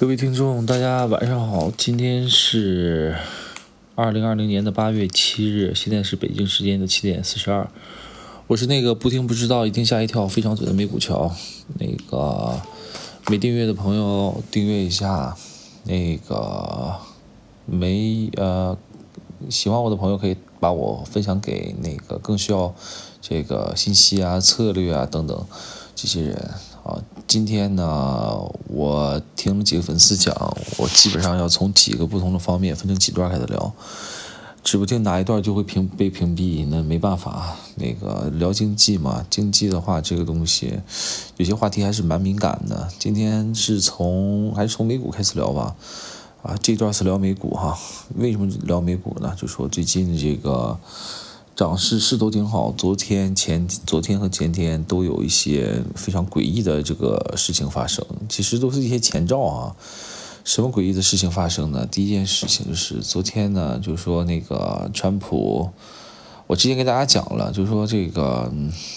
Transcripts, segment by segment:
各位听众，大家晚上好。今天是二零二零年的八月七日，现在是北京时间的七点四十二。我是那个不听不知道，一听吓一跳，非常嘴的美股桥。那个没订阅的朋友订阅一下。那个没呃喜欢我的朋友可以把我分享给那个更需要这个信息啊、策略啊等等这些人。啊，今天呢，我听了几个粉丝讲，我基本上要从几个不同的方面分成几段开始聊，指不定哪一段就会屏被屏蔽，那没办法。那个聊经济嘛，经济的话，这个东西有些话题还是蛮敏感的。今天是从还是从美股开始聊吧，啊，这段是聊美股哈。为什么聊美股呢？就说最近这个。涨势势头挺好，昨天前昨天和前天都有一些非常诡异的这个事情发生，其实都是一些前兆啊。什么诡异的事情发生呢？第一件事情就是昨天呢，就是说那个川普，我之前跟大家讲了，就是说这个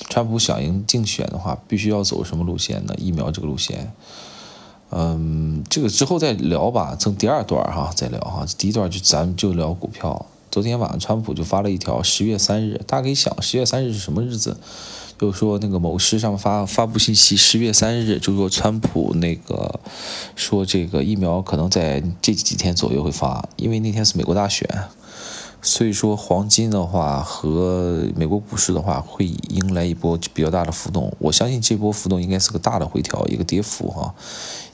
川普想赢竞选的话，必须要走什么路线呢？疫苗这个路线。嗯，这个之后再聊吧，从第二段哈再聊哈，第一段就咱们就聊股票。昨天晚上，川普就发了一条十月三日，大家可以想，十月三日是什么日子？就是说那个某市上发发布信息，十月三日，就是说川普那个说这个疫苗可能在这几天左右会发，因为那天是美国大选，所以说黄金的话和美国股市的话会迎来一波比较大的浮动。我相信这波浮动应该是个大的回调，一个跌幅哈，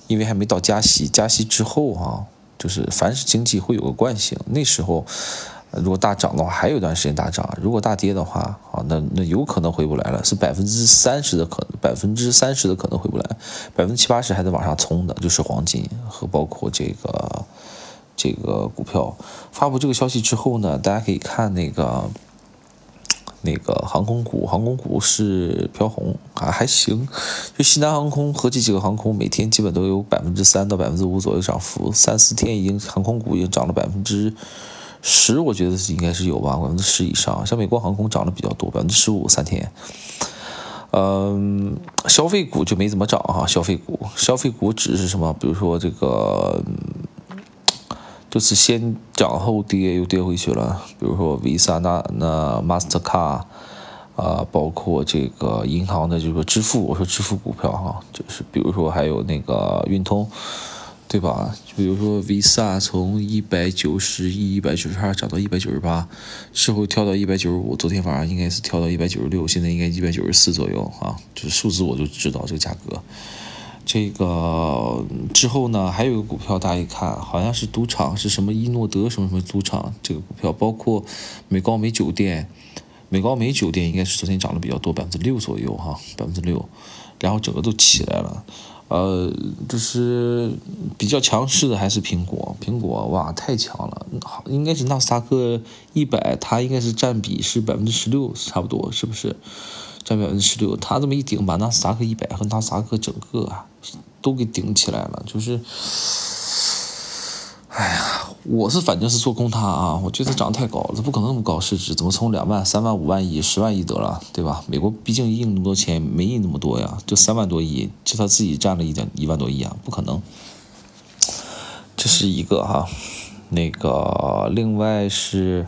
因为还没到加息，加息之后哈，就是凡是经济会有个惯性，那时候。如果大涨的话，还有一段时间大涨；如果大跌的话，啊，那那有可能回不来了，是百分之三十的可能，百分之三十的可能回不来，百分之七八十还在往上冲的，就是黄金和包括这个这个股票。发布这个消息之后呢，大家可以看那个那个航空股，航空股是飘红啊，还行。就西南航空和这几个航空，每天基本都有百分之三到百分之五左右涨幅，三四天已经航空股已经涨了百分之。十，我觉得是应该是有吧，百分之十以上。像美国航空涨得比较多，百分之十五三天。嗯，消费股就没怎么涨哈，消费股，消费股指是什么？比如说这个，就是先涨后跌，又跌回去了。比如说 Visa、那那 master car 啊，包括这个银行的，就是说支付，我说支付股票哈，就是比如说还有那个运通。对吧？就比如说 Visa 从一百九十一、一百九十二涨到一百九十八，之后跳到一百九十五，昨天晚上应该是跳到一百九十六，现在应该一百九十四左右啊，就是数字我就知道这个价格。这个之后呢，还有个股票，大家一看好像是赌场，是什么伊诺德什么什么赌场，这个股票包括美高梅酒店，美高梅酒店应该是昨天涨了比较多，百分之六左右哈，百分之六，然后整个都起来了。呃，就是比较强势的还是苹果，苹果哇太强了，好应该是纳斯达克一百，它应该是占比是百分之十六，差不多是不是？占百分之十六，它这么一顶，把纳斯达克一百和纳斯达克整个啊都给顶起来了，就是。我是反正是做空它啊，我觉得涨得太高了，它不可能那么高市值，怎么从两万、三万、五万亿、十万亿得了，对吧？美国毕竟印那么多钱，没印那么多呀，就三万多亿，就他自己占了一点一万多亿啊，不可能。这是一个哈，那个另外是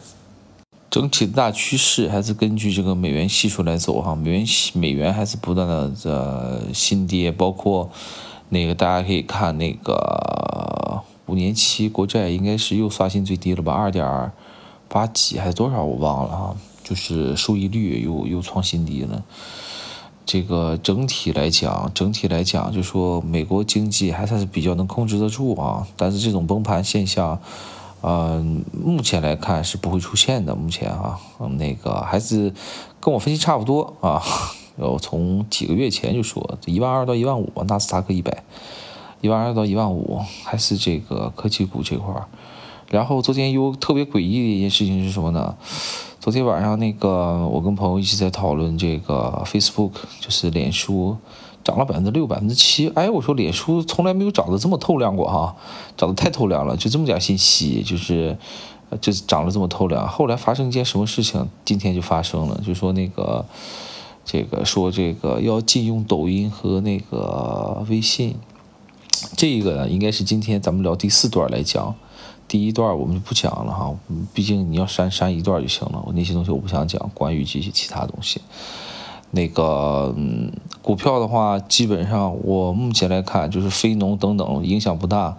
整体的大趋势还是根据这个美元系数来走哈，美元美元还是不断的在新跌，包括那个大家可以看那个。五年期国债应该是又刷新最低了吧？二点八几还是多少？我忘了啊。就是收益率又又创新低了。这个整体来讲，整体来讲，就说美国经济还算是比较能控制得住啊。但是这种崩盘现象，嗯，目前来看是不会出现的。目前啊，那个还是跟我分析差不多啊。我从几个月前就说，一万二到一万五，纳斯达克一百。一万二到一万五，还是这个科技股这块儿。然后昨天有特别诡异的一件事情是什么呢？昨天晚上那个我跟朋友一起在讨论这个 Facebook，就是脸书涨了百分之六、百分之七。哎，我说脸书从来没有涨得这么透亮过哈，涨得太透亮了，就这么点信息，就是就涨了这么透亮。后来发生一件什么事情？今天就发生了，就说那个这个说这个要禁用抖音和那个微信。这个呢，应该是今天咱们聊第四段来讲。第一段我们就不讲了哈，毕竟你要删删一段就行了。我那些东西我不想讲，关于这些其他东西。那个，股票的话，基本上我目前来看，就是非农等等影响不大。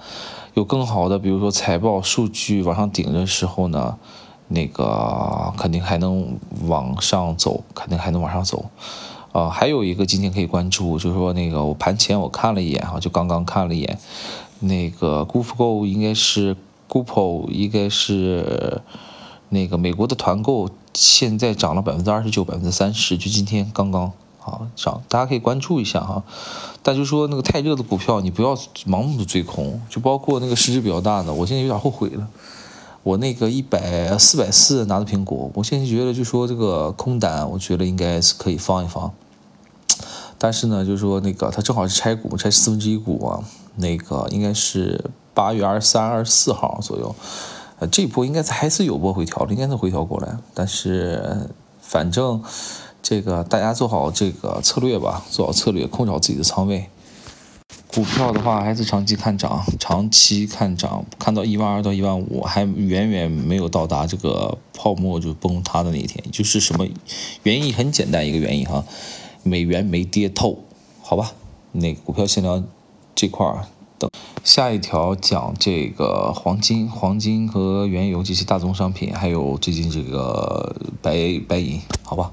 有更好的，比如说财报数据往上顶的时候呢，那个肯定还能往上走，肯定还能往上走。啊，还有一个今天可以关注，就是说那个我盘前我看了一眼哈，就刚刚看了一眼，那个 Google 应该是。Google 应该是那个美国的团购，现在涨了百分之二十九、百分之三十，就今天刚刚啊涨，大家可以关注一下哈。但就说那个太热的股票，你不要盲目的追空，就包括那个市值比较大的，我现在有点后悔了。我那个一百四百四拿的苹果，我现在觉得就说这个空单，我觉得应该是可以放一放。但是呢，就是说那个它正好是拆股，拆四分之一股啊，那个应该是。八月二十三、二十四号左右，呃，这波应该还是有波回调的，应该能回调过来。但是，反正这个大家做好这个策略吧，做好策略，控制好自己的仓位。股票的话，还是长期看涨，长期看涨，看到一万二到一万五，还远远没有到达这个泡沫就崩塌的那一天。就是什么原因？很简单一个原因哈，美元没跌透，好吧？那股票先聊这块儿。等下一条讲这个黄金、黄金和原油这些大宗商品，还有最近这个白白银，好吧。